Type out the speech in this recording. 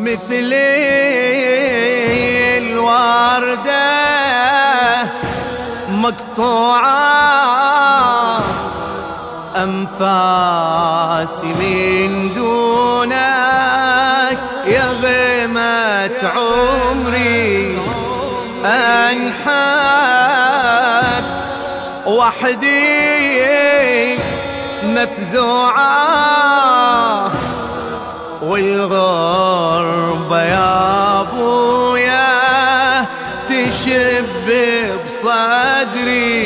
مثل الوردة مقطوعة أنفاسي من دونك يا غيمة عمري أنحب. وحدي مفزوعة والغربة يا أبويا تشب بصدري.